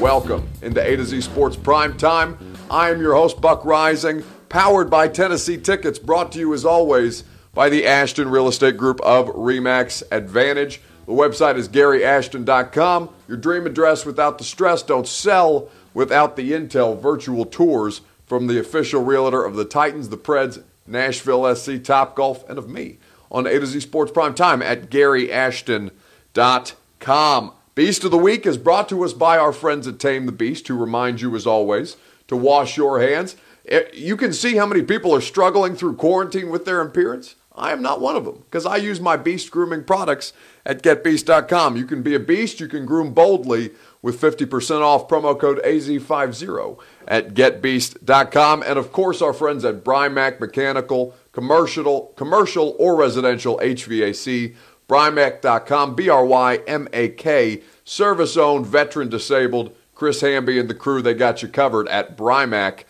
Welcome into A to Z Sports Prime Time. I am your host, Buck Reising, powered by Tennessee Tickets, brought to you as always by the Ashton Real Estate Group of Remax Advantage. The website is GaryAshton.com. Your dream address without the stress. Don't sell without the intel. Virtual tours from the official realtor of the Titans, the Preds, Nashville SC, Top Golf, and of me on A to Z Sports Prime Time at GaryAshton.com. Beast of the Week is brought to us by our friends at Tame the Beast, who remind you, as always, to wash your hands. Eh, you can see how many people are struggling through quarantine with their appearance. I am not one of them because I use my Beast grooming products at getbeast.com. You can be a beast, you can groom boldly with 50% off promo code AZ50 at getbeast.com. And of course, our friends at Brymak Mechanical, commercial, commercial or residential HVAC Brymak.com, B R Y M A K, service owned, veteran disabled. Chris Hamby and the crew, they got you covered at Brymak.com.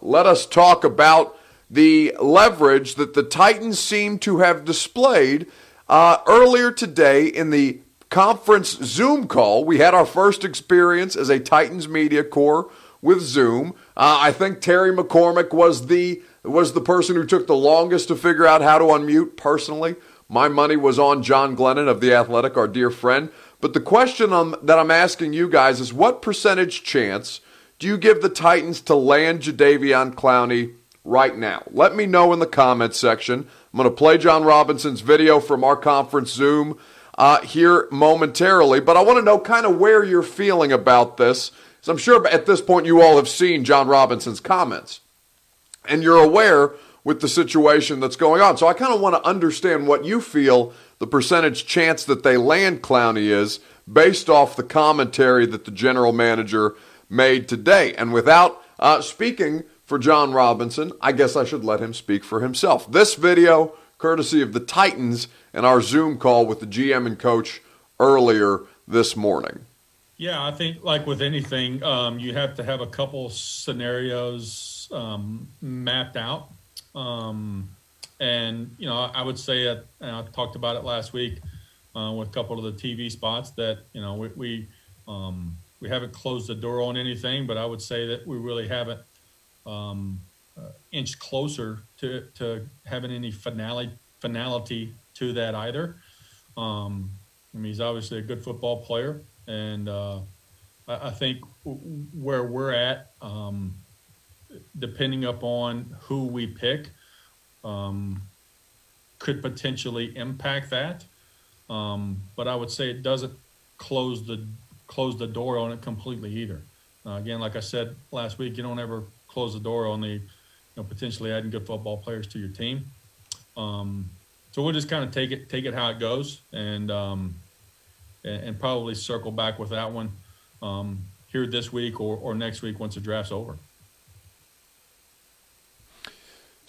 Let us talk about the leverage that the Titans seem to have displayed uh, earlier today in the conference Zoom call. We had our first experience as a Titans media corps with Zoom. Uh, I think Terry McCormick was the was the person who took the longest to figure out how to unmute personally. My money was on John Glennon of The Athletic, our dear friend. But the question I'm, that I'm asking you guys is what percentage chance do you give the Titans to land Jadeveon Clowney right now? Let me know in the comments section. I'm going to play Jon Robinson's video from our conference Zoom uh, here momentarily, but I want to know kind of where you're feeling about this. So I'm sure at this point you all have seen Jon Robinson's comments, and you're aware with the situation that's going on. So I kind of want to understand what you feel the percentage chance that they land Clowney is based off the commentary that the general manager made today. And without uh, speaking for Jon Robinson, I guess I should let him speak for himself. This video, courtesy of the Titans and our Zoom call with the GM and coach earlier this morning. Yeah, I think like with anything, um, you have to have a couple scenarios um, mapped out um, and you know, I would say that I talked about it last week uh, with a couple of the TV spots that you know we we, um, we haven't closed the door on anything, but I would say that we really haven't um, uh, inched closer to to having any finale finality to that either. Um, I mean, he's obviously a good football player, and uh, I, I, think where we're at um, depending upon who we pick, um, could potentially impact that. Um, but I would say it doesn't close the close the door on it completely either. Uh, again, like I said last week, you don't ever close the door on the you know, potentially adding good football players to your team. Um, so we'll just kind of take it take it how it goes, and um, and, and, probably circle back with that one um, here this week or, or next week once the draft's over.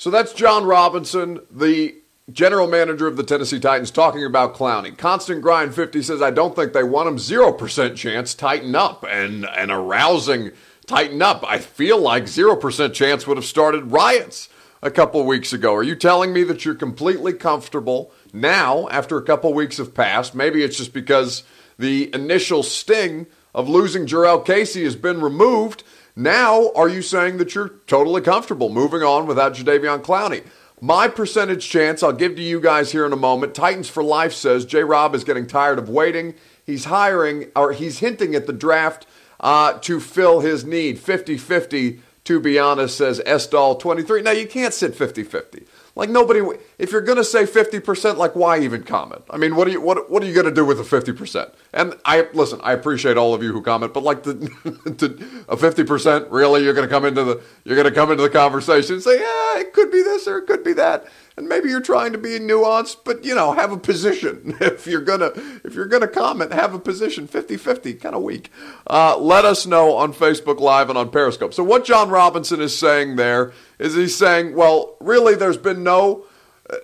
So that's Jon Robinson, the general manager of the Tennessee Titans, talking about Clowney. Constant Grind 50 says, I don't think they want him. 0% chance. Tighten up. And an arousing tighten up. I feel like 0% chance would have started riots a couple weeks ago. Are you telling me that you're completely comfortable now, after a couple weeks have passed? Maybe it's just because the initial sting of losing Jurrell Casey has been removed now, are you saying that you're totally comfortable moving on without Jadeveon Clowney? My percentage chance, I'll give to you guys here in a moment. Titans for Life says J. Rob is getting tired of waiting. He's hiring, or he's hinting at the draft uh, to fill his need. 50 50, to be honest, says Esdal 23. Now, you can't sit 50 50. Like nobody, if you're to say 50%, like why even comment? I mean, what are you, what, what are you to do with the 50%? And I, listen, I appreciate all of you who comment, but like the, a 50%, really, you're to come into the, you're to come into the conversation and say, yeah, it could be this or it could be that and maybe you're trying to be nuanced, but you know, have a position. If you're gonna if you're gonna comment, have a position 50-50, kind of weak. Uh, let us know on Facebook Live and on Periscope. So what Jon Robinson is saying there is he's saying, well, really, there's been no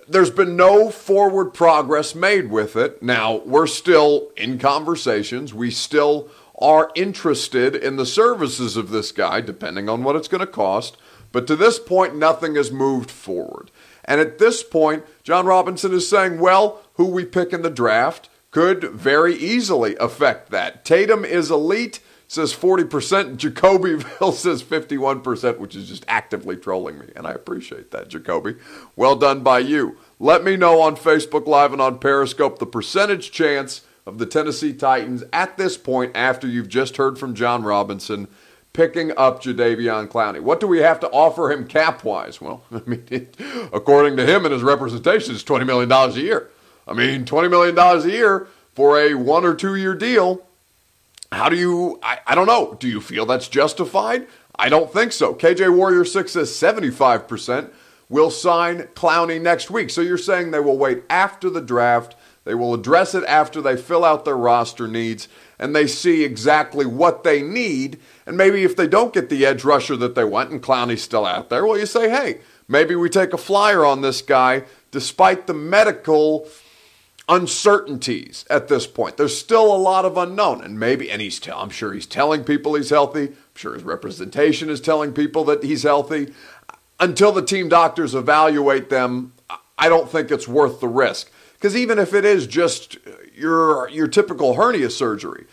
there's been no forward progress made with it. Now we're still in conversations. We still are interested in the services of this guy, depending on what it's going to cost. But to this point, nothing has moved forward. And at this point, Jon Robinson is saying, well, who we pick in the draft could very easily affect that. Tatum is elite, says 40%. Jacobyville says 51%, which is just actively trolling me. And I appreciate that, Jacoby. Well done by you. Let me know on Facebook Live and on Periscope the percentage chance of the Tennessee Titans at this point after you've just heard from Jon Robinson picking up Jadeveon Clowney. What do we have to offer him cap wise? Well, I mean, it, according to him and his representation, it's $20 million a year. I mean, $20 million a year for a one or two year deal. How do you, I, I don't know, do you feel that's justified? I don't think so. KJ Warrior 6 says 75% will sign Clowney next week. So you're saying they will wait after the draft, they will address it after they fill out their roster needs, and they see exactly what they need. And maybe if they don't get the edge rusher that they want and Clowney's still out there, well, you say, hey, maybe we take a flyer on this guy despite the medical uncertainties at this point. There's still a lot of unknown, and maybe, and he's, t- I'm sure he's telling people he's healthy. I'm sure his representation is telling people that he's healthy. Until the team doctors evaluate them, I don't think it's worth the risk. Because even if it is just your your typical hernia surgery,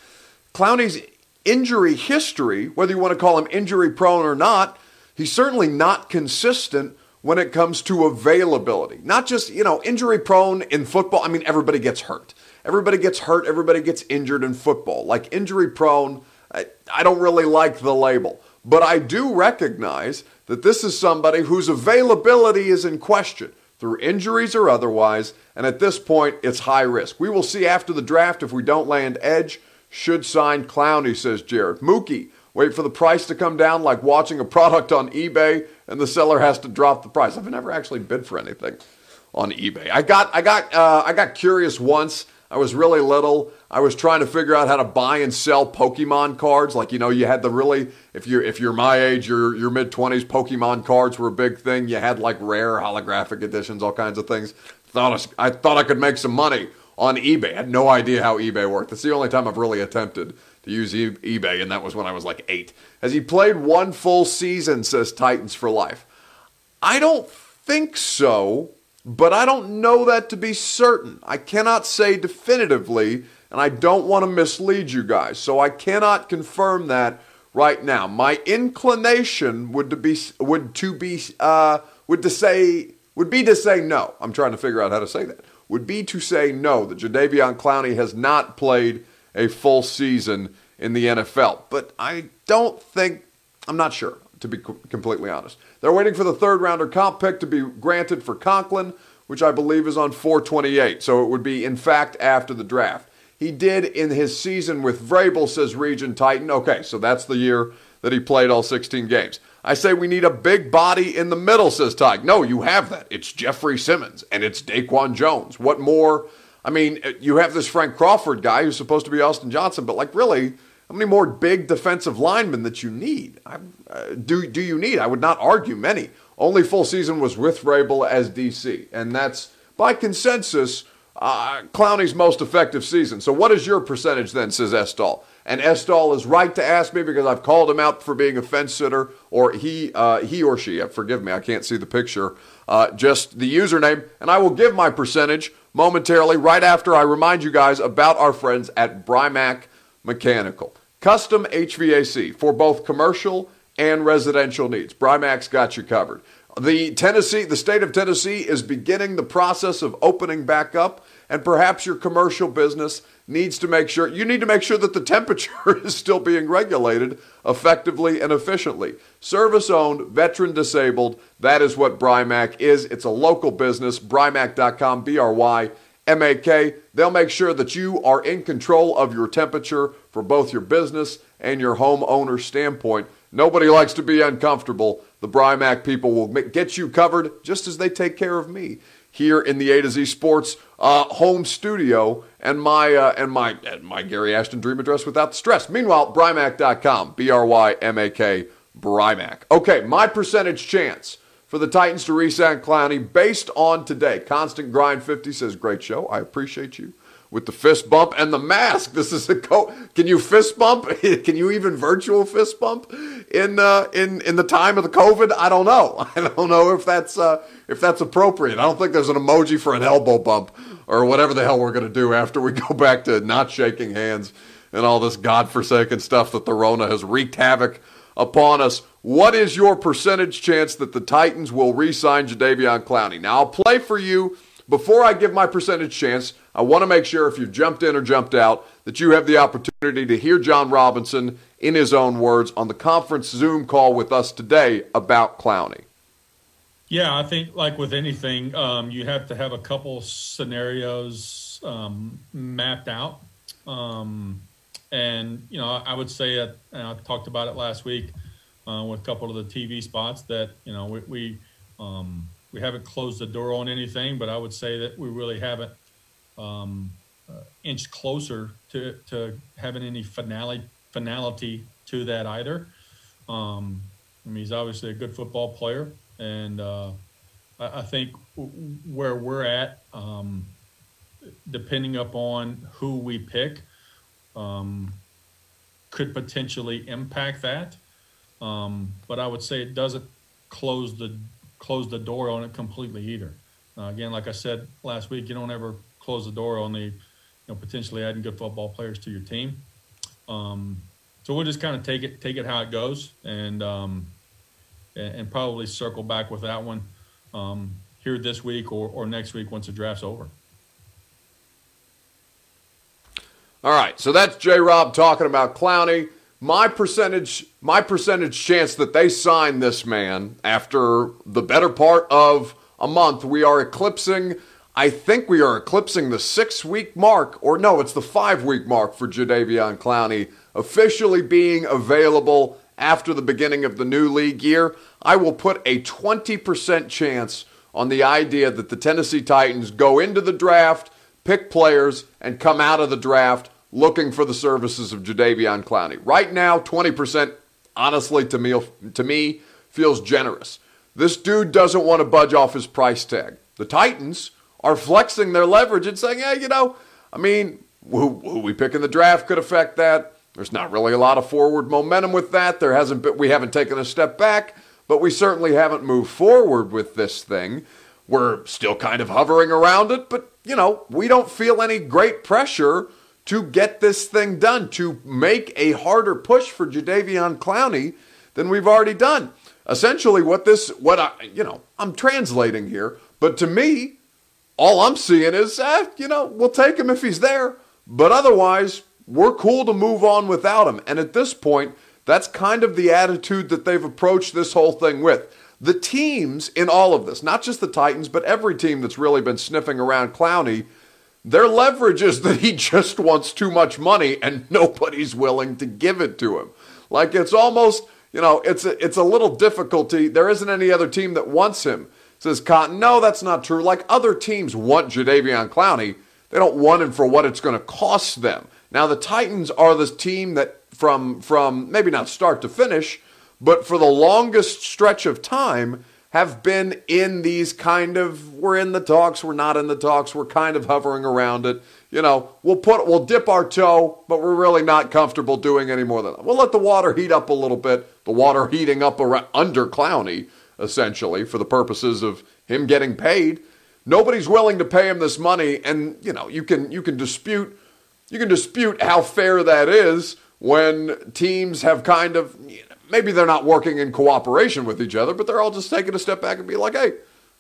Clowney's injury history, whether you want to call him injury prone or not, he's certainly not consistent when it comes to availability. Not just, you know, injury prone in football. I mean, everybody gets hurt. Everybody gets hurt. Everybody gets injured in football. Like injury prone, I, I don't really like the label. But I do recognize that this is somebody whose availability is in question through injuries or otherwise. And at this point, it's high risk. We will see after the draft if we don't land edge. Should sign Clowney, says Jared. Mookie, wait for the price to come down like watching a product on eBay and the seller has to drop the price. I've never actually bid for anything on eBay. I got I got uh, I got curious once. I was really little. I was trying to figure out how to buy and sell Pokemon cards. Like you know, you had the really if you're if you're my age, your your mid twenties, Pokemon cards were a big thing. You had like rare holographic editions, all kinds of things. Thought I, I thought I could make some money on eBay. I had no idea how eBay worked. That's the only time I've really attempted to use e- eBay, and that was when I was like eight. Has he played one full season, says Titans for Life? I don't think so, but I don't know that to be certain. I cannot say definitively, and I don't want to mislead you guys, so I cannot confirm that right now. My inclination would to be would to be uh, would to say would be to say no. I'm trying to figure out how to say that. Would be to say no that Jadeveon Clowney has not played a full season in the NFL. But I don't think, I'm not sure, to be completely honest. They're waiting for the third rounder comp pick to be granted for Conklin, which I believe is on 428. So it would be, in fact, after the draft. He did in his season with Vrabel, says Region Titan. Okay, so that's the year that he played all 16 games. I say we need a big body in the middle, says Tig. No, you have that. It's Jeffrey Simmons and it's Daquan Jones. What more? I mean, you have this Frank Crawford guy who's supposed to be Austin Johnson, but like really, how many more big defensive linemen that you need? I, uh, do do you need? I would not argue many. Only full season was with Vrabel as DC, and that's by consensus uh, Clowney's most effective season. So what is your percentage then? Says Estall, and Estall is right to ask me because I've called him out for being a fence sitter, or he uh, he or she. Uh, forgive me, I can't see the picture. Uh, just the username, and I will give my percentage momentarily right after I remind you guys about our friends at Brymak Mechanical. Custom HVAC for both commercial and residential needs. Brymak's got you covered. The Tennessee, the state of Tennessee is beginning the process of opening back up, and perhaps your commercial business needs to make sure you need to make sure that the temperature is still being regulated effectively and efficiently. Service owned, veteran disabled, that is what Brymak is. It's a local business, brymak.com, B R Y M A K. They'll make sure that you are in control of your temperature for both your business and your homeowner standpoint. Nobody likes to be uncomfortable. The Brymak people will get you covered just as they take care of me here in the A to Z Sports uh, home studio and my uh, and my and my Gary Ashton dream address without the stress. Meanwhile, Brymak.com, B R Y M A K, Brymak. Okay, my percentage chance for the Titans to re-sign Clowney based on today. Constant Grind 50 says, great show. I appreciate you. With the fist bump and the mask. This is a co- Can you fist bump? Can you even virtual fist bump in uh, in in the time of the COVID? I don't know. I don't know if that's uh, if that's appropriate. I don't think there's an emoji for an elbow bump or whatever the hell we're to do after we go back to not shaking hands and all this godforsaken stuff that the Rona has wreaked havoc upon us. What is your percentage chance that the Titans will re sign Jadeveon Clowney? Now, I'll play for you. Before I give my percentage chance, I want to make sure if you've jumped in or jumped out that you have the opportunity to hear Jon Robinson in his own words on the conference Zoom call with us today about Clowney. Yeah, I think like with anything, um, you have to have a couple scenarios um, mapped out. Um, and, you know, I would say that, I talked about it last week uh, with a couple of the TV spots that, you know, we, we, um, we haven't closed the door on anything, but I would say that we really haven't um, uh, inched closer to, to having any finale finality to that either. Um, I mean, he's obviously a good football player, and uh, I, I, think where we're at, um, depending upon who we pick, um, could potentially impact that. Um, but I would say it doesn't close the close the door on it completely either. Uh, again, like I said last week, you don't ever close the door on the you know potentially adding good football players to your team. Um, so we'll just kind of take it take it how it goes, and um, and, probably circle back with that one um, here this week or, or next week once the draft's over. All right, so that's J. Rob talking about Clowney. My percentage, my percentage chance that they sign this man after the better part of a month, we are eclipsing. I think we are eclipsing the six week mark, or no, it's the five week mark for Jadeveon Clowney officially being available after the beginning of the new league year. I will put a 20% chance on the idea that the Tennessee Titans go into the draft pick players, and come out of the draft looking for the services of Jadeveon Clowney. Right now, 20%, honestly, to me, to me, feels generous. This dude doesn't want to budge off his price tag. The Titans are flexing their leverage and saying, hey, you know, I mean, who, who we pick in the draft could affect that. There's not really a lot of forward momentum with that. There hasn't been, we haven't taken a step back, but we certainly haven't moved forward with this thing. We're still kind of hovering around it, but you know, we don't feel any great pressure to get this thing done, to make a harder push for Jadeveon Clowney than we've already done. Essentially, what this, what I, you know, I'm translating here, but to me, all I'm seeing is, eh, you know, we'll take him if he's there, but otherwise, we're cool to move on without him. And at this point, that's kind of the attitude that they've approached this whole thing with. The teams in all of this, not just the Titans, but every team that's really been sniffing around Clowney, their leverage is that he just wants too much money and nobody's willing to give it to him. Like it's almost, you know, it's a, it's a little difficulty. There isn't any other team that wants him. Says Cotton, no, that's not true. Like other teams want Jadeveon Clowney, they don't want him for what it's going to cost them. Now the Titans are the team that from from maybe not start to finish, but for the longest stretch of time have been in these kind of we're in the talks, we're not in the talks, we're kind of hovering around it. You know, we'll put we'll dip our toe, but we're really not comfortable doing any more than that. We'll let the water heat up a little bit. The water heating up around, under Clowney, essentially, for the purposes of him getting paid. Nobody's willing to pay him this money, and you know, you can you can dispute you can dispute how fair that is when teams have kind of maybe they're not working in cooperation with each other, but they're all just taking a step back and be like, hey,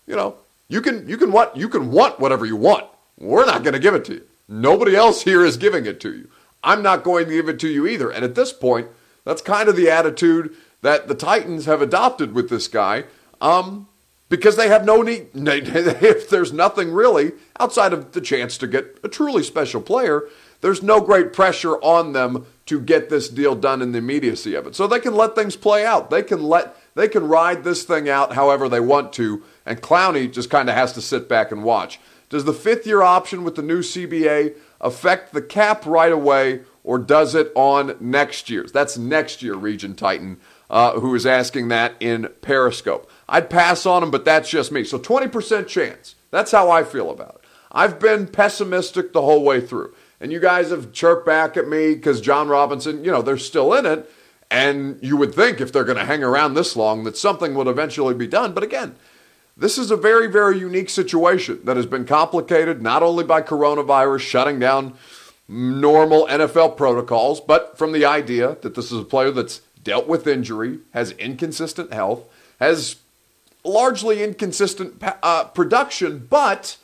you know, you can you can what you can want whatever you want. We're not going to give it to you. Nobody else here is giving it to you. I'm not going to give it to you either. And at this point, that's kind of the attitude that the Titans have adopted with this guy. Um, because they have no need, if there's nothing really outside of the chance to get a truly special player, there's no great pressure on them to get this deal done in the immediacy of it. So they can let things play out. They can let they can ride this thing out however they want to, and Clowney just kind of has to sit back and watch. Does the fifth year option with the new CBA affect the cap right away, or does it on next year's? That's next year, Region Titan, uh, who is asking that in Periscope. I'd pass on him, but that's just me. So 20% chance. That's how I feel about it. I've been pessimistic the whole way through and you guys have chirped back at me because Jon Robinson, you know, they're still in it. And you would think if they're going to hang around this long that something would eventually be done. But again, this is a very, very unique situation that has been complicated not only by coronavirus shutting down normal NFL protocols, but from the idea that this is a player that's dealt with injury, has inconsistent health, has largely inconsistent uh, production, but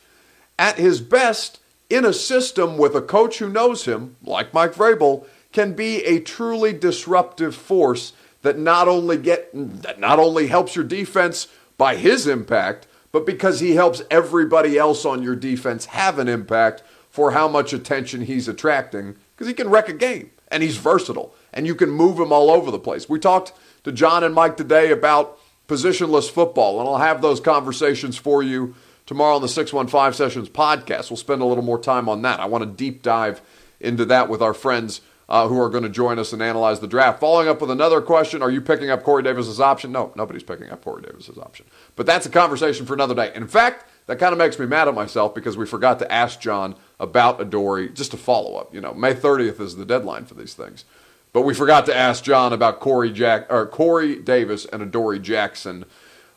at his best, in a system with a coach who knows him, like Mike Vrabel, can be a truly disruptive force that not only get that not only helps your defense by his impact, but because he helps everybody else on your defense have an impact for how much attention he's attracting because he can wreck a game and he's versatile and you can move him all over the place. We talked to Jon and Mike today about positionless football, and I'll have those conversations for you tomorrow on the 615 Sessions podcast. We'll spend a little more time on that. I want to deep dive into that with our friends uh, who are going to join us and analyze the draft. Following up with another question Are you picking up Corey Davis's option? No, nobody's picking up Corey Davis's option. But that's a conversation for another day. In fact, that kind of makes me mad at myself because we forgot to ask Jon about Adoree, just a follow up. You know, May 30th is the deadline for these things. But we forgot to ask Jon about Corey Jack or Corey Davis and Adoree Jackson.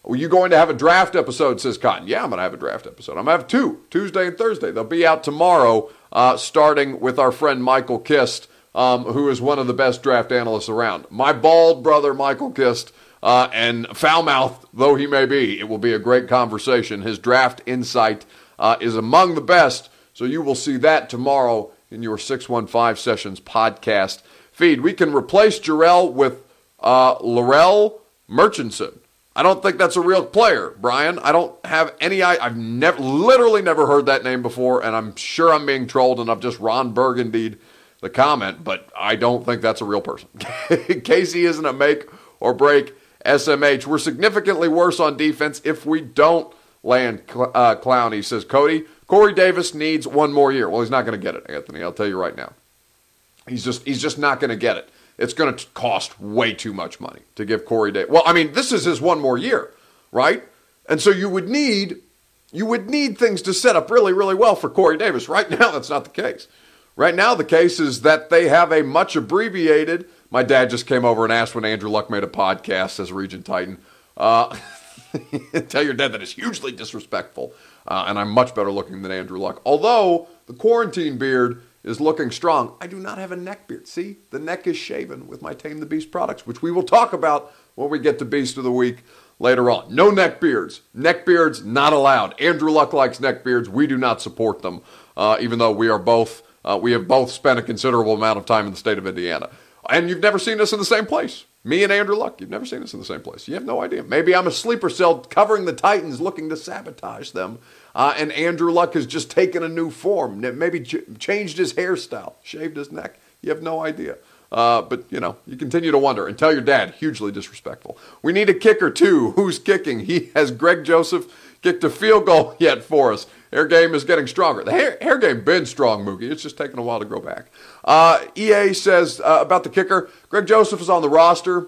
Are you going to have a draft episode? Says Cotton. Yeah, I'm going to have a draft episode. I'm going to have two Tuesday and Thursday. They'll be out tomorrow, uh, starting with our friend Michael Kist, um, who is one of the best draft analysts around. My bald brother, Michael Kist, uh, and foul mouthed though he may be, it will be a great conversation. His draft insight uh, is among the best, so you will see that tomorrow in your 615 Sessions podcast feed. We can replace Jurrell with uh, Larrell Murchison. I don't think that's a real player, Brian. I don't have any. I've never, literally never heard that name before, and I'm sure I'm being trolled, and I've just Ron Burgundied the comment, but I don't think that's a real person. Casey isn't a make or break SMH. We're significantly worse on defense if we don't land uh, Clowney, says Cody. Corey Davis needs one more year. Well, he's not going to get it, Anthony. I'll tell you right now. He's just he's just not going to get it. It's going to cost way too much money to give Corey Davis. Well, I mean, this is his one more year, right? And so you would need you would need things to set up really really well for Corey Davis. Right now, that's not the case. Right now, the case is that they have a much abbreviated. My dad just came over and asked when Andrew Luck made a podcast as Region Titan. Uh, tell your dad that it's hugely disrespectful, uh, and I'm much better looking than Andrew Luck. Although the quarantine beard is looking strong. I do not have a neck beard. See, the neck is shaven with my Tame the Beast products, which we will talk about when we get to Beast of the Week later on. No neck beards. Neck beards not allowed. Andrew Luck likes neck beards. We do not support them, uh, even though we are both uh, we have both spent a considerable amount of time in the state of Indiana. And you've never seen us in the same place. Me and Andrew Luck, you've never seen us in the same place. You have no idea. Maybe I'm a sleeper cell covering the Titans looking to sabotage them uh, and Andrew Luck has just taken a new form. Maybe ch- changed his hairstyle, shaved his neck. You have no idea. Uh, but, you know, you continue to wonder and tell your dad, hugely disrespectful. We need a kicker, too. Who's kicking? He has Greg Joseph kicked a field goal yet for us. Air game is getting stronger. The hair, hair game been strong, Mookie. It's just taking a while to grow back. Uh, EA says uh, about the kicker, Greg Joseph is on the roster.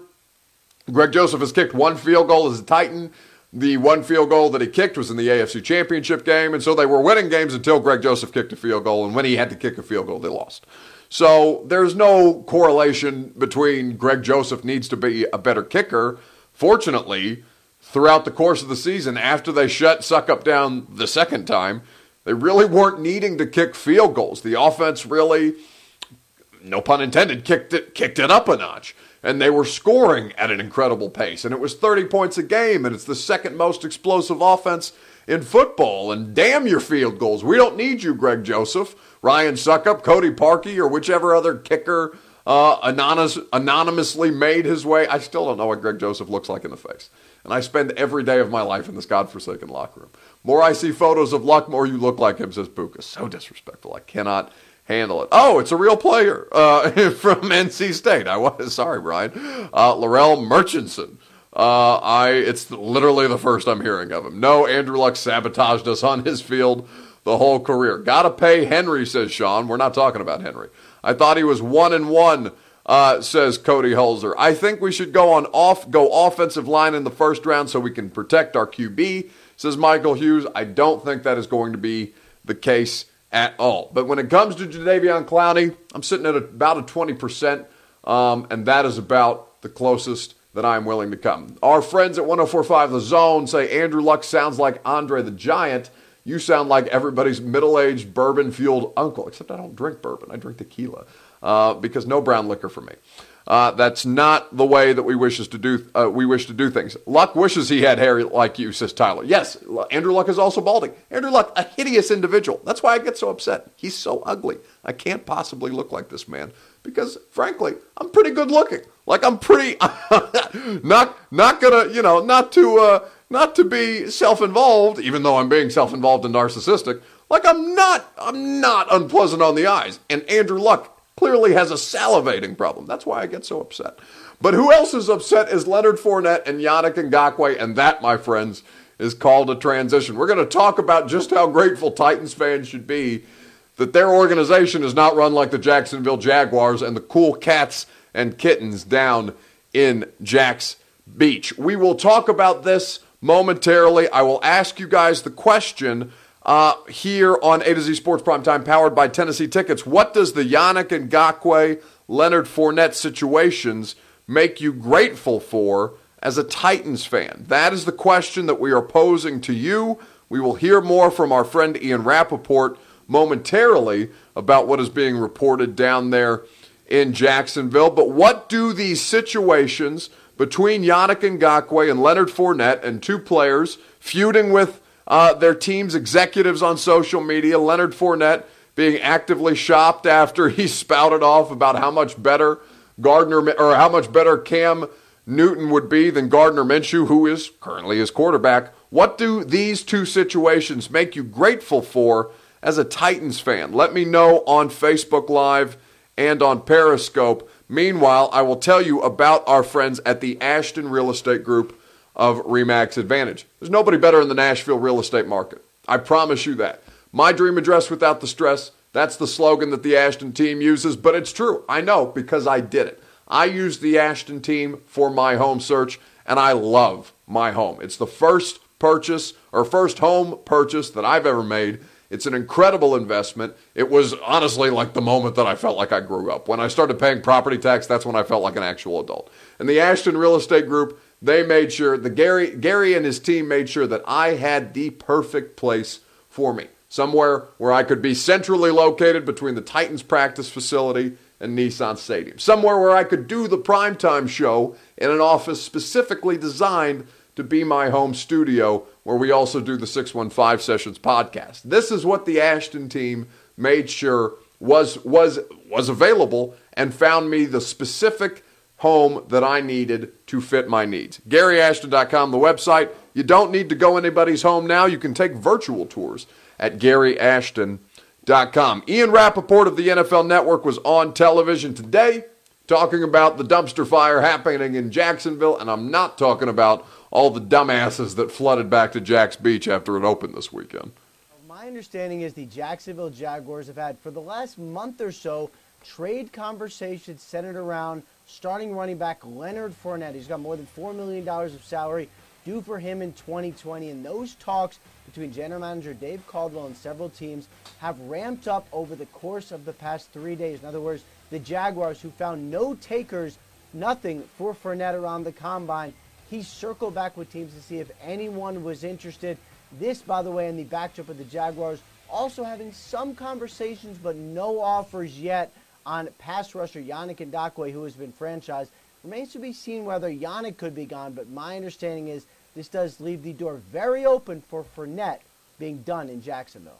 Greg Joseph has kicked one field goal as a Titan. The one field goal that he kicked was in the AFC Championship game, and so they were winning games until Greg Joseph kicked a field goal, and when he had to kick a field goal, they lost. So there's no correlation between Greg Joseph needs to be a better kicker. Fortunately, throughout the course of the season, after they shut Succop down the second time, they really weren't needing to kick field goals. The offense really, no pun intended, kicked it kicked it up a notch and they were scoring at an incredible pace. And it was 30 points a game, and it's the second most explosive offense in football. And damn your field goals. We don't need you, Greg Joseph, Ryan Succop, Cody Parkey, or whichever other kicker uh, anonymous, anonymously made his way. I still don't know what Greg Joseph looks like in the face. And I spend every day of my life in this godforsaken locker room. More I see photos of Luck, more you look like him, says Buka. So disrespectful. I cannot handle it. Oh, it's a real player uh, from NC State. I was sorry, Brian. Uh, Larrell Murchison. Uh, I it's literally the first I'm hearing of him. No, Andrew Luck sabotaged us on his field the whole career. Gotta pay Henry, says Sean. We're not talking about Henry. I thought he was one and one. Uh, says Cody Holzer. I think we should go on off go offensive line in the first round so we can protect our QB. Says Michael Hughes. I don't think that is going to be the case at all. But when it comes to Jadeveon Clowney, I'm sitting at about a 20%, um, and that is about the closest that I'm willing to come. Our friends at 1045 The Zone say Andrew Luck sounds like Andre the Giant. You sound like everybody's middle aged bourbon fueled uncle, except I don't drink bourbon. I drink tequila uh, because no brown liquor for me. Uh, that's not the way that we wishes to do. Uh, we wish to do things. Luck wishes he had hair like you, says Tyler. Yes, Andrew Luck is also balding. Andrew Luck, a hideous individual. That's why I get so upset. He's so ugly. I can't possibly look like this man because, frankly, I'm pretty good looking. Like I'm pretty not not gonna you know not to uh, not to be self-involved, even though I'm being self-involved and narcissistic. Like I'm not I'm not unpleasant on the eyes. And Andrew Luck clearly has a salivating problem. That's why I get so upset. But who else is upset is Leonard Fournette and Yannick Ngakoue, and that, my friends, is called a transition. We're going to talk about just how grateful Titans fans should be that their organization is not run like the Jacksonville Jaguars and the cool cats and kittens down in Jax Beach. We will talk about this momentarily. I will ask you guys the question uh, here on A to Z Sports Primetime, powered by Tennessee Tickets. What does the Yannick Ngakoue, Leonard Fournette situations make you grateful for as a Titans fan? That is the question that we are posing to you. We will hear more from our friend Ian Rapoport momentarily about what is being reported down there in Jacksonville. But what do these situations between Yannick Ngakoue and Leonard Fournette and two players feuding with uh, their team's executives on social media. Leonard Fournette being actively shopped after he spouted off about how much better Gardner or how much better Cam Newton would be than Gardner Minshew, who is currently his quarterback. What do these two situations make you grateful for as a Titans fan? Let me know on Facebook Live and on Periscope. Meanwhile, I will tell you about our friends at the Ashton Real Estate Group of Remax Advantage. There's nobody better in the Nashville real estate market. I promise you that. My dream address without the stress. That's the slogan that the Ashton team uses, but it's true. I know because I did it. I used the Ashton team for my home search, and I love my home. It's the first purchase or first home purchase that I've ever made. It's an incredible investment. It was honestly like the moment that I felt like I grew up. When I started paying property tax, that's when I felt like an actual adult. And the Ashton Real Estate Group they made sure the Gary Gary and his team made sure that I had the perfect place for me. Somewhere where I could be centrally located between the Titans practice facility and Nissan Stadium. Somewhere where I could do the primetime show in an office specifically designed to be my home studio where we also do the 615 Sessions podcast. This is what the Ashton team made sure was was was available and found me the specific home that I needed to fit my needs. GaryAshton.com, the website. You don't need to go anybody's home now. You can take virtual tours at GaryAshton.com. Ian Rapoport of the NFL Network was on television today talking about the dumpster fire happening in Jacksonville, and I'm not talking about all the dumbasses that flooded back to Jax Beach after it opened this weekend. My understanding is the Jacksonville Jaguars have had, for the last month or so, trade conversations centered around starting running back Leonard Fournette. He's got more than $4 million of salary due for him in 2020. And those talks between general manager Dave Caldwell and several teams have ramped up over the course of the past three days. In other words, the Jaguars, who found no takers, nothing for Fournette around the combine, he circled back with teams to see if anyone was interested. This, by the way, in the backdrop of the Jaguars, also having some conversations but no offers yet on pass rusher Yannick Ngakoue, who has been franchised. Remains to be seen whether Yannick could be gone, but my understanding is this does leave the door very open for Fournette being done in Jacksonville.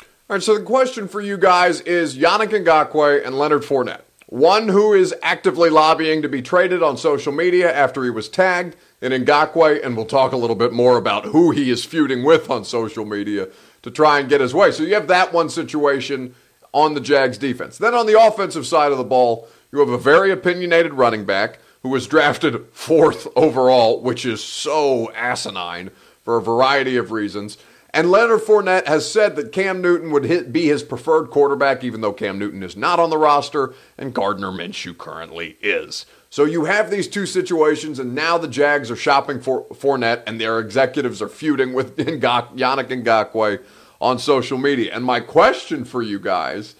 All right, so the question for you guys is Yannick Ngakoue and Leonard Fournette. One who is actively lobbying to be traded on social media after he was tagged in Ngakoue, and we'll talk a little bit more about who he is feuding with on social media to try and get his way. So you have that one situation on the Jags defense. Then on the offensive side of the ball, you have a very opinionated running back who was drafted fourth overall, which is so asinine for a variety of reasons. And Leonard Fournette has said that Cam Newton would hit, be his preferred quarterback, even though Cam Newton is not on the roster, and Gardner Minshew currently is. So you have these two situations, and now the Jags are shopping for Fournette, and their executives are feuding with Yannick Ngakoue on social media. And my question for you guys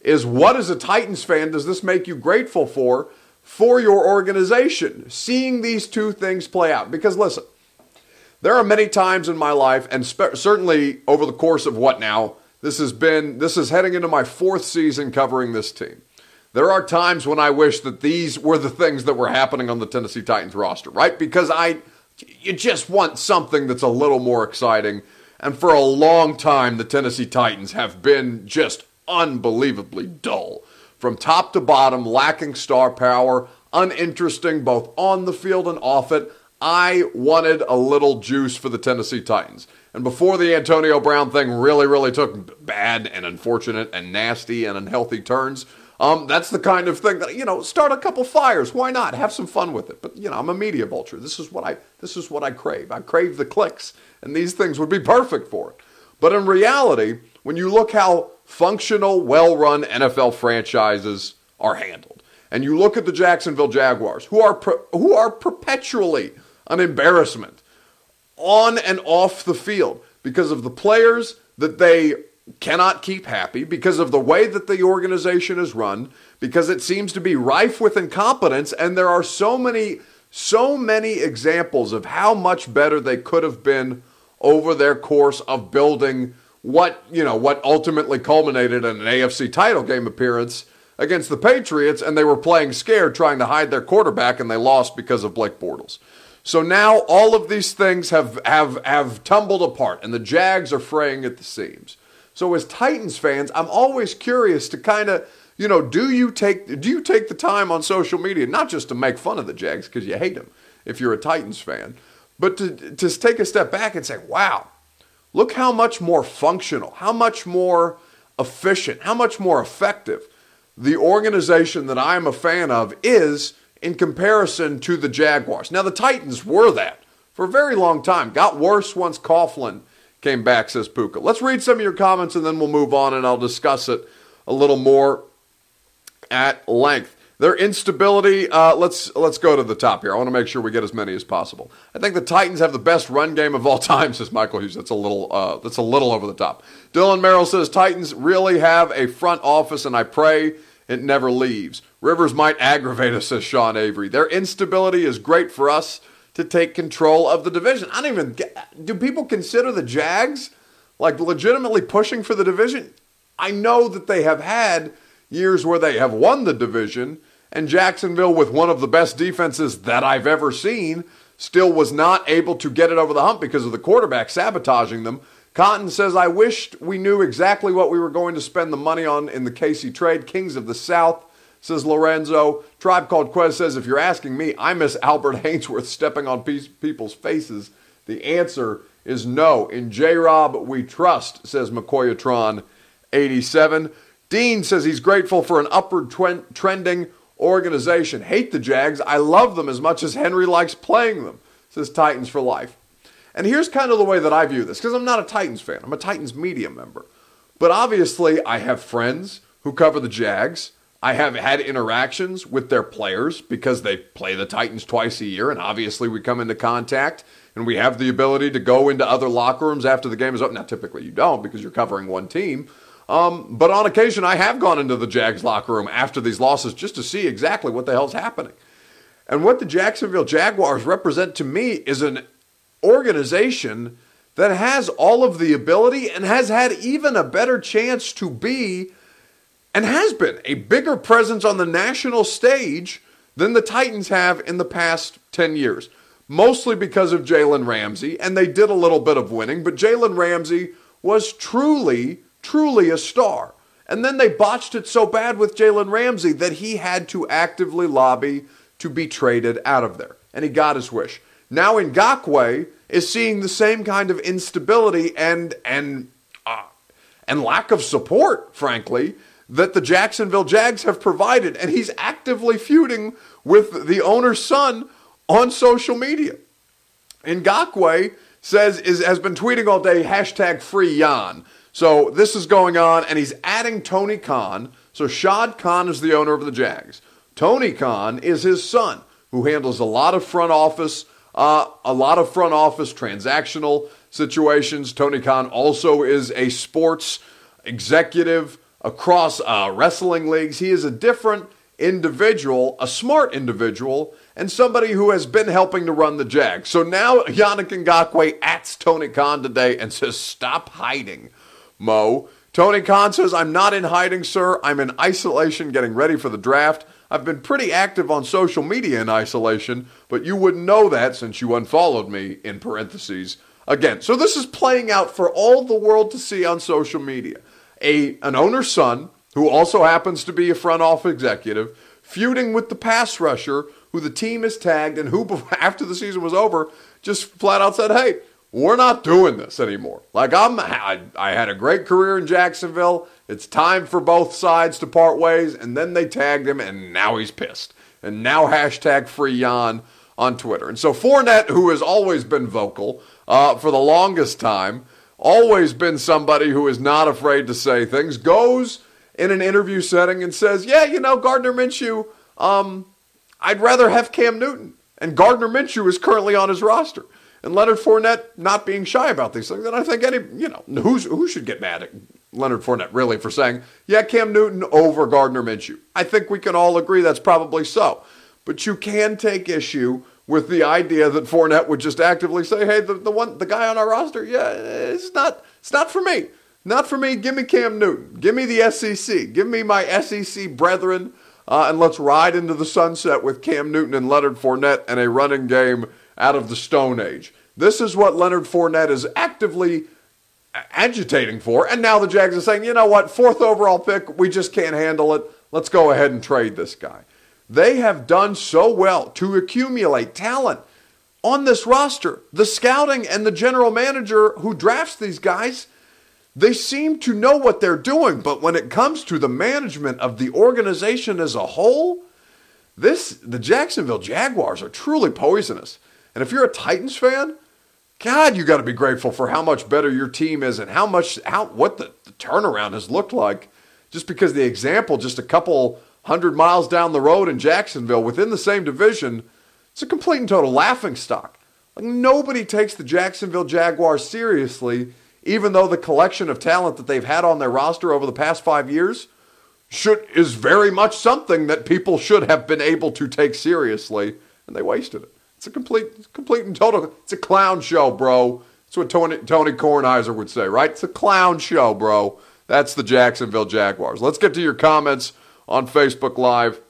is what as a Titans fan does this make you grateful for for your organization, seeing these two things play out. Because listen, there are many times in my life, and spe- certainly over the course of what now, this has been, this is heading into my fourth season covering this team. There are times when I wish that these were the things that were happening on the Tennessee Titans roster, right? Because I, you just want something that's a little more exciting. And for a long time, the Tennessee Titans have been just unbelievably dull. From top to bottom, lacking star power, uninteresting both on the field and off it. I wanted a little juice for the Tennessee Titans. And before the Antonio Brown thing really, really took bad and unfortunate and nasty and unhealthy turns, um, that's the kind of thing that you know. Start a couple fires. Why not? Have some fun with it. But you know, I'm a media vulture. This is what I this is what I crave. I crave the clicks, and these things would be perfect for it. But in reality, when you look how functional, well-run NFL franchises are handled, and you look at the Jacksonville Jaguars, who are who are perpetually an embarrassment on and off the field because of the players that they cannot keep happy because of the way that the organization is run, because it seems to be rife with incompetence, and there are so many, so many examples of how much better they could have been over their course of building what, you know, what ultimately culminated in an AFC title game appearance against the Patriots, and they were playing scared, trying to hide their quarterback, and they lost because of Blake Bortles. So now all of these things have, have, have tumbled apart, and the Jags are fraying at the seams. So as Titans fans, I'm always curious to kind of, you know, do you take do you take the time on social media not just to make fun of the Jags because you hate them if you're a Titans fan, but to to take a step back and say, "Wow, look how much more functional, how much more efficient, how much more effective the organization that I'm a fan of is in comparison to the Jaguars." Now the Titans were that for a very long time. Got worse once Coughlin came back, says Puka. Let's read some of your comments and then we'll move on and I'll discuss it a little more at length. Their instability. Uh, let's let's go to the top here. I want to make sure we get as many as possible. I think the Titans have the best run game of all time, says Michael Hughes. That's a little uh, that's a little over the top. Dylan Merrill says Titans really have a front office, and I pray it never leaves. Rivers might aggravate us, says Sean Avery. Their instability is great for us to take control of the division. I don't even get, do people consider the Jags like legitimately pushing for the division? I know that they have had years where they have won the division, and Jacksonville, with one of the best defenses that I've ever seen, still was not able to get it over the hump because of the quarterback sabotaging them. Cotton says, I wished we knew exactly what we were going to spend the money on in the Casey trade. Kings of the South says Lorenzo. Tribe Called Quest says, if you're asking me, I miss Albert Haynesworth stepping on people's faces. The answer is no. In J Rob, we trust, says McCoyatron87. Dean says he's grateful for an upward trending organization. Hate the Jags. I love them as much as Henry likes playing them, says Titans for Life. And here's kind of the way that I view this, because I'm not a Titans fan. I'm a Titans media member. But obviously, I have friends who cover the Jags. I have had interactions with their players because they play the Titans twice a year, and obviously we come into contact and we have the ability to go into other locker rooms after the game is up. Now, typically you don't because you're covering one team. Um, but on occasion, I have gone into the Jags locker room after these losses just to see exactly what the hell's happening. And what the Jacksonville Jaguars represent to me is an organization that has all of the ability and has had even a better chance to be and has been a bigger presence on the national stage than the Titans have in the past 10 years. Mostly because of Jalen Ramsey, and they did a little bit of winning, but Jalen Ramsey was truly, truly a star. And then they botched it so bad with Jalen Ramsey that he had to actively lobby to be traded out of there. And he got his wish. Now Ngakoue is seeing the same kind of instability and and uh, and lack of support, frankly, that the Jacksonville Jags have provided, and he's actively feuding with the owner's son on social media. Ngakoue says is has been tweeting all day hashtag free Jan. So this is going on, and he's adding Tony Khan. So Shad Khan is the owner of the Jags. Tony Khan is his son, who handles a lot of front office, uh, a lot of front office transactional situations. Tony Khan also is a sports executive across uh, wrestling leagues. He is a different individual, a smart individual, and somebody who has been helping to run the Jags. So now Yannick Ngakoue ats Tony Khan today and says, Stop hiding, Mo. Tony Khan says, I'm not in hiding, sir. I'm in isolation getting ready for the draft. I've been pretty active on social media in isolation, but you wouldn't know that since you unfollowed me, in parentheses. Again, so this is playing out for all the world to see on social media. A, an owner's son, who also happens to be a front office executive, feuding with the pass rusher who the team has tagged and who, after the season was over, just flat out said, hey, we're not doing this anymore. Like I'm, I, I, had a great career in Jacksonville. It's time for both sides to part ways. And then they tagged him, and now he's pissed. And now hashtag free Jan on Twitter. And so Fournette, who has always been vocal uh, for the longest time, always been somebody who is not afraid to say things, goes in an interview setting and says, "Yeah, you know, Gardner Minshew, um, I'd rather have Cam Newton." And Gardner Minshew is currently on his roster and Leonard Fournette not being shy about these things. And I think any, you know, who's, who should get mad at Leonard Fournette really for saying, yeah, Cam Newton over Gardner Minshew? I think we can all agree that's probably so. But you can take issue with the idea that Fournette would just actively say, hey, the, the one, the guy on our roster, yeah, it's not, it's not for me. Not for me. Give me Cam Newton. Give me the SEC. Give me my SEC brethren. Uh, and let's ride into the sunset with Cam Newton and Leonard Fournette and a running game out of the Stone Age. This is what Leonard Fournette is actively agitating for. And now the Jags are saying, you know what, fourth overall pick, we just can't handle it. Let's go ahead and trade this guy. They have done so well to accumulate talent on this roster. The scouting and the general manager who drafts these guys, they seem to know what they're doing. But when it comes to the management of the organization as a whole, this the Jacksonville Jaguars are truly poisonous. And if you're a Titans fan, God, you got to be grateful for how much better your team is and how much how what the, the turnaround has looked like. Just because the example, just a couple hundred miles down the road in Jacksonville, within the same division, it's a complete and total laughing stock. Like nobody takes the Jacksonville Jaguars seriously, even though the collection of talent that they've had on their roster over the past five years should is very much something that people should have been able to take seriously, and they wasted it. It's a complete, complete and total. It's a clown show, bro. That's what Tony Tony Kornheiser would say, right? It's a clown show, bro. That's the Jacksonville Jaguars. Let's get to your comments on Facebook Live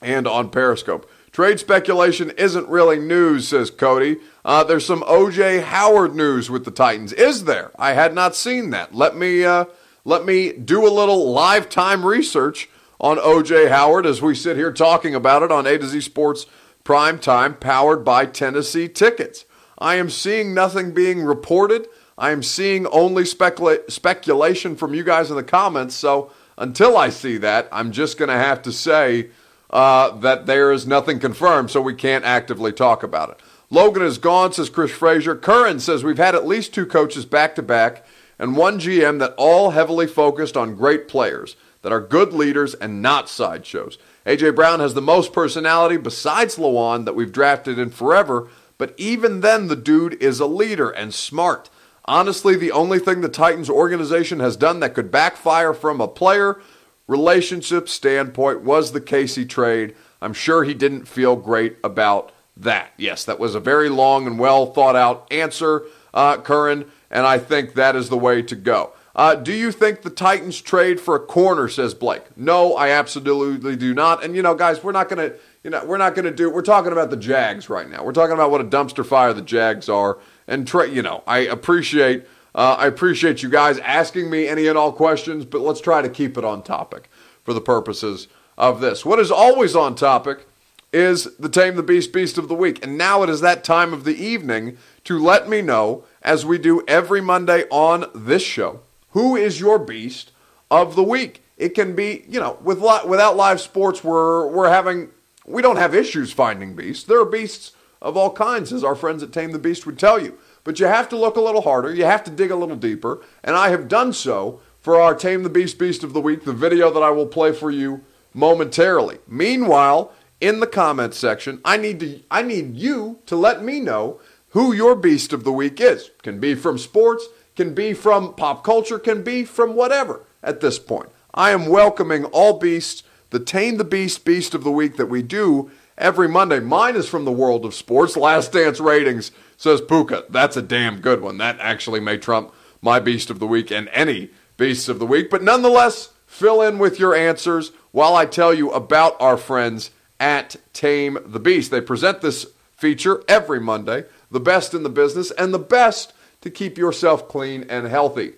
and on Periscope. Trade speculation isn't really news, says Cody. Uh, there's some OJ Howard news with the Titans. Is there? I had not seen that. Let me uh, let me do a little live time research on OJ Howard as we sit here talking about it on A to Z Sports Prime time powered by Tennessee tickets. I am seeing nothing being reported. I am seeing only specula- speculation from you guys in the comments. So until I see that, I'm just going to have to say uh, that there is nothing confirmed, so we can't actively talk about it. Logan is gone, says Chris Frazier. Curran says we've had at least two coaches back to back and one GM that all heavily focused on great players that are good leaders and not sideshows. A.J. Brown has the most personality besides Lewan that we've drafted in forever, but even then, the dude is a leader and smart. Honestly, the only thing the Titans organization has done that could backfire from a player relationship standpoint was the Casey trade. I'm sure he didn't feel great about that. Yes, that was a very long and well thought out answer, uh, Curran, and I think that is the way to go. Uh, do you think the Titans trade for a corner? Says Blake. No, I absolutely do not. And you know, guys, we're not gonna, you know, we're not gonna do. We're talking about the Jags right now. We're talking about what a dumpster fire the Jags are. And tra- you know, I appreciate, uh, I appreciate you guys asking me any and all questions, but let's try to keep it on topic for the purposes of this. What is always on topic is the Tame the Beast Beast of the Week, and now it is that time of the evening to let me know, as we do every Monday on this show who is your beast of the week? It can be, you know, with li- without live sports, we're we're having we don't have issues finding beasts. There are beasts of all kinds, as our friends at Tame the Beast would tell you. But you have to look a little harder. You have to dig a little deeper, and I have done so for our Tame the Beast Beast of the Week, the video that I will play for you momentarily. Meanwhile, in the comments section, I need to I need you to let me know who your beast of the week is. Can be from sports, can be from pop culture, can be from whatever at this point. I am welcoming all beasts the Tame the Beast Beast of the Week that we do every Monday. Mine is from the world of sports. Last Dance Ratings says Puka. That's a damn good one. That actually may trump my Beast of the Week and any Beasts of the Week. But nonetheless, fill in with your answers while I tell you about our friends at Tame the Beast. They present this feature every Monday, the best in the business and the best to keep yourself clean and healthy.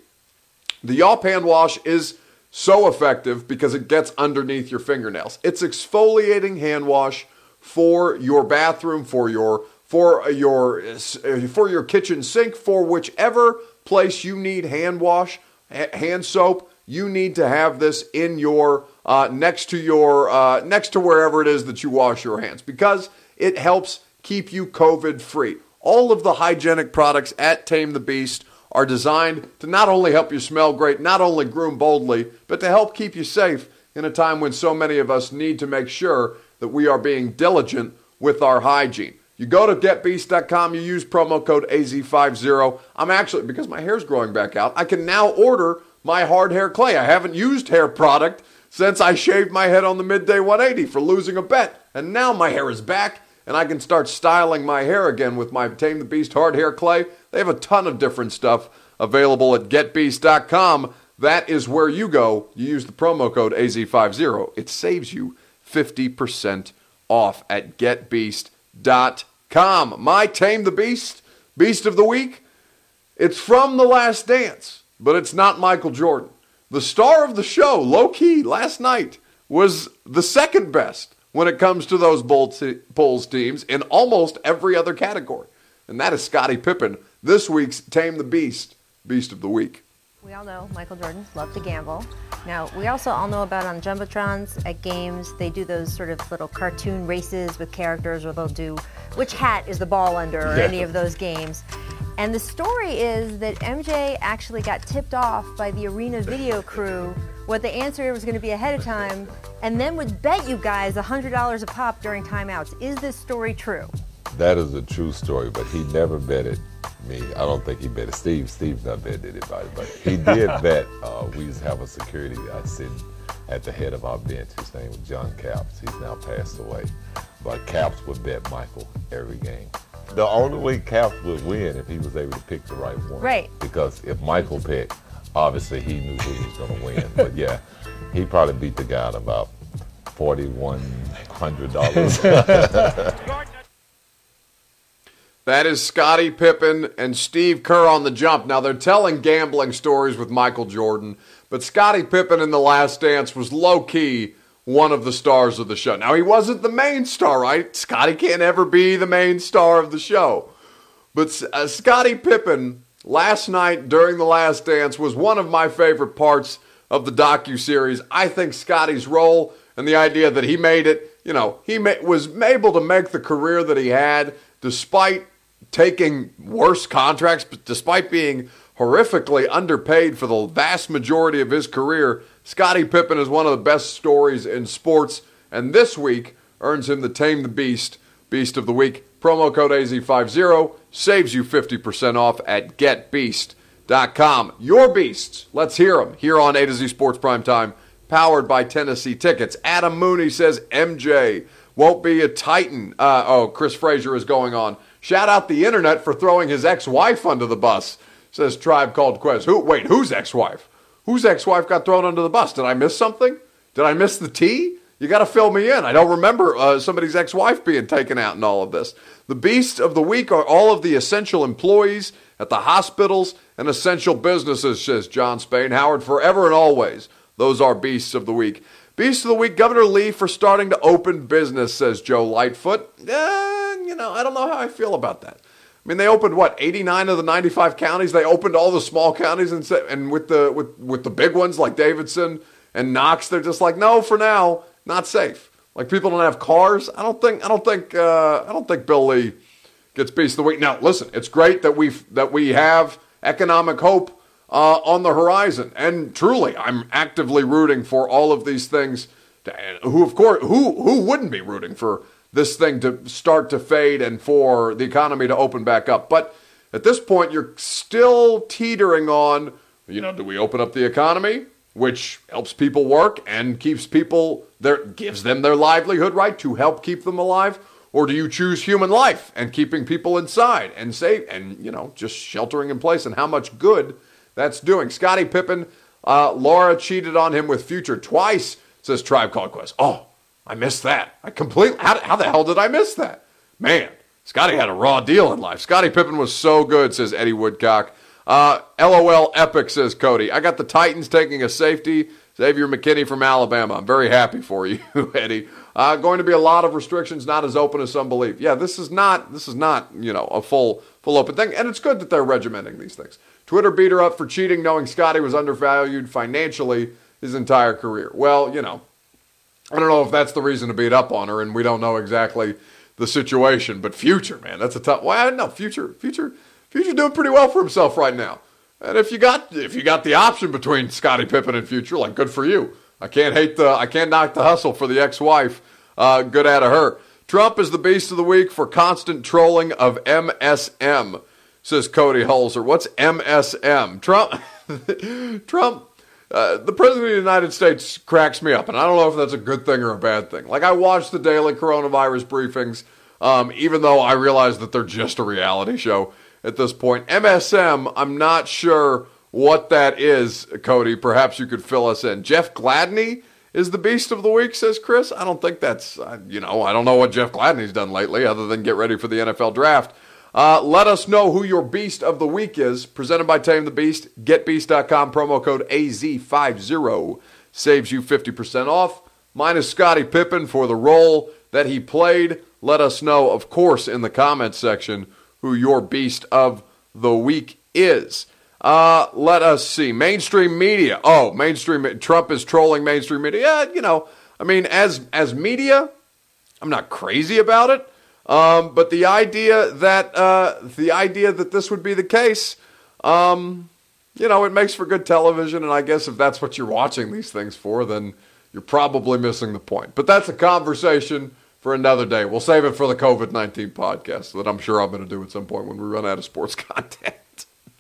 The Yawp hand wash is so effective because it gets underneath your fingernails. It's exfoliating hand wash for your bathroom, for your for your for your kitchen sink, for whichever place you need hand wash, hand soap. You need to have this in your uh, next to your uh, next to wherever it is that you wash your hands because it helps keep you COVID free. All of the hygienic products at Tame the Beast are designed to not only help you smell great, not only groom boldly, but to help keep you safe in a time when so many of us need to make sure that we are being diligent with our hygiene. You go to getbeast.com, you use promo code AZ50. I'm actually, because my hair's growing back out, I can now order my hard hair clay. I haven't used hair product since I shaved my head on the midday 180 for losing a bet. And now my hair is back and I can start styling my hair again with my Tame the Beast hard hair clay. They have a ton of different stuff available at getbeast.com. That is where you go. You use the promo code AZ50. It saves you 50% off at getbeast.com. My Tame the Beast, Beast of the Week, it's from The Last Dance, but it's not Michael Jordan. The star of the show, low key, last night, was the second best when it comes to those Bulls teams in almost every other category. And that is Scottie Pippen, this week's Tame the Beast, Beast of the Week. We all know Michael Jordan loved to gamble. Now, we also all know about on Jumbotrons at games, they do those sort of little cartoon races with characters where they'll do which hat is the ball under or yeah. any of those games. And the story is that MJ actually got tipped off by the arena video crew what the answer was going to be ahead of time, and then would bet you guys $100 a pop during timeouts. Is this story true? That is a true story, but he never betted me. I don't think he betted Steve. Steve's not betting anybody, but he did bet. Uh, we used to have a security guy sitting at the head of our bench. His name was John Caps. He's now passed away. But Caps would bet Michael every game. The only way Caps would win if he was able to pick the right one. Right. Because if Michael picked, obviously he knew he was going to win. but yeah, he probably beat the guy about $4,100. That is Scottie Pippen and Steve Kerr on the jump. Now they're telling gambling stories with Michael Jordan, but Scottie Pippen in The Last Dance was low key one of the stars of the show. Now he wasn't the main star, right? Scottie can't ever be the main star of the show. But uh, Scottie Pippen last night during The Last Dance was one of my favorite parts of the docu series. I think Scottie's role and the idea that he made it, you know, he ma- was able to make the career that he had despite taking worse contracts, despite being horrifically underpaid for the vast majority of his career. Scottie Pippen is one of the best stories in sports, and this week earns him the Tame the Beast Beast of the Week. Promo code AZ50 saves you 50% off at getbeast.com. Your beasts, let's hear them here on A to Z Sports Prime Time, powered by Tennessee Tickets. Adam Mooney says MJ won't be a Titan. Uh, oh, Chris Frazier is going on. Shout out the internet for throwing his ex-wife under the bus, says Tribe Called Quest. Who? Wait, whose ex-wife? Whose ex-wife got thrown under the bus? Did I miss something? Did I miss the tea? You got to fill me in. I don't remember uh, somebody's ex-wife being taken out in all of this. The beasts of the week are all of the essential employees at the hospitals and essential businesses, says John Spain. Howard, forever and always, those are beasts of the week. Beast of the week, Governor Lee for starting to open business, says Joe Lightfoot. Uh, you know, I don't know how I feel about that. I mean, they opened what 89 of the 95 counties. They opened all the small counties, and and with the with with the big ones like Davidson and Knox, they're just like, no, for now, not safe. Like people don't have cars. I don't think I don't think uh, I don't think Bill Lee gets beast of the week. Now, listen, it's great that we that we have economic hope uh, on the horizon, and truly, I'm actively rooting for all of these things. To, who, of course, who who wouldn't be rooting for this thing to start to fade and for the economy to open back up. But at this point, you're still teetering on, you know, do we open up the economy which helps people work and keeps people their gives them their livelihood right to help keep them alive? Or do you choose human life and keeping people inside and safe and, you know, just sheltering in place and how much good that's doing? Scottie Pippen, uh, Larsa cheated on him with Future twice, says Tribe Called Quest. Oh, I missed that. I completely, how, how the hell did I miss that? Man, Scottie had a raw deal in life. Scottie Pippen was so good, says Eddie Woodcock. Uh, LOL epic, says Cody. I got the Titans taking a safety. Xavier McKinney from Alabama. I'm very happy for you, Eddie. Uh, going to be a lot of restrictions, not as open as some believe. Yeah, this is not this is not you know a full full open thing, and it's good that they're regimenting these things. Twitter beat her up for cheating, knowing Scottie was undervalued financially his entire career. Well, you know, I don't know if that's the reason to beat up on her, and we don't know exactly the situation. But future, man, that's a tough. Well, no, future, future, future doing pretty well for himself right now. And if you got if you got the option between Scottie Pippen and future, like good for you. I can't hate the I can't knock the hustle for the ex-wife. Uh, good out of her. Trump is the beast of the week for constant trolling of MSM, says Cody Holzer. What's MSM? Trump. Trump. Uh, the president of the United States cracks me up, and I don't know if that's a good thing or a bad thing. Like I watch the daily coronavirus briefings, um, even though I realize that they're just a reality show at this point. MSM, I'm not sure what that is, Cody. Perhaps you could fill us in. Jeff Gladney is the beast of the week, says Chris. I don't think that's, you know, I don't know what Jeff Gladney's done lately other than get ready for the NFL draft. Uh, let us know who your beast of the week is. Presented by Tame the Beast. GetBeast.com. Promo code AZ50 saves you 50% off. Minus Scottie Pippen for the role that he played. Let us know, of course, in the comments section who your beast of the week is. Uh, let us see. Mainstream media. Oh, mainstream. Trump is trolling mainstream media. Yeah, you know, I mean, as as media, I'm not crazy about it. Um, but the idea that uh, the idea that this would be the case, um, you know, it makes for good television. And I guess if that's what you're watching these things for, then you're probably missing the point. But that's a conversation for another day. We'll save it for the COVID 19 podcast that I'm sure I'm going to do at some point when we run out of sports content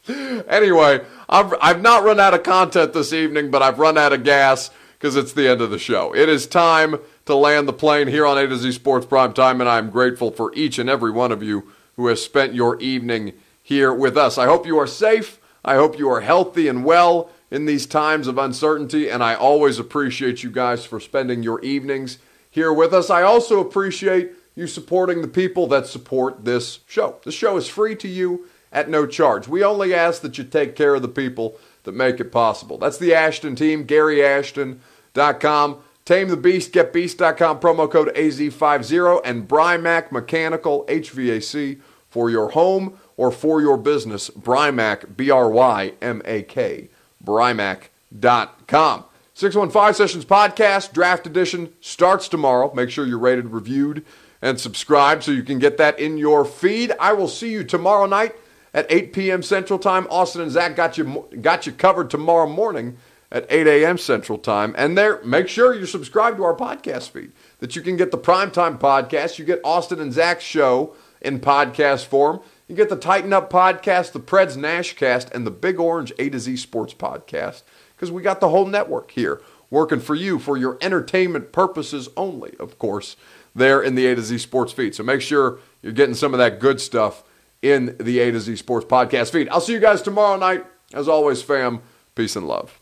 anyway, I've, I've not run out of content this evening, but I've run out of gas because it's the end of the show. It is time to land the plane here on A to Z Sports Prime Time, and I'm grateful for each and every one of you who has spent your evening here with us. I hope you are safe. I hope you are healthy and well in these times of uncertainty, and I always appreciate you guys for spending your evenings here with us. I also appreciate you supporting the people that support this show. The show is free to you at no charge. We only ask that you take care of the people that make it possible. That's the Ashton team, GaryAshton.com. Tame the Beast, getbeast.com, promo code AZ50, and Brymak Mechanical HVAC for your home or for your business. Brymak, B R Y M A K, Brymak.com. 615 Sessions Podcast, Draft Edition, starts tomorrow. Make sure you're rated, reviewed, and subscribed so you can get that in your feed. I will see you tomorrow night at 8 p.m. Central Time. Austin and Zach got you got you covered tomorrow morning at 8 a.m. Central Time. And there, make sure you're subscribed to our podcast feed that you can get the primetime podcast. You get Austin and Zach's show in podcast form. You get the Tighten Up podcast, the Preds Nashcast, and the Big Orange A to Z Sports podcast because we got the whole network here working for you for your entertainment purposes only, of course, there in the A to Z Sports feed. So make sure you're getting some of that good stuff in the A to Z Sports podcast feed. I'll see you guys tomorrow night. As always, fam, peace and love.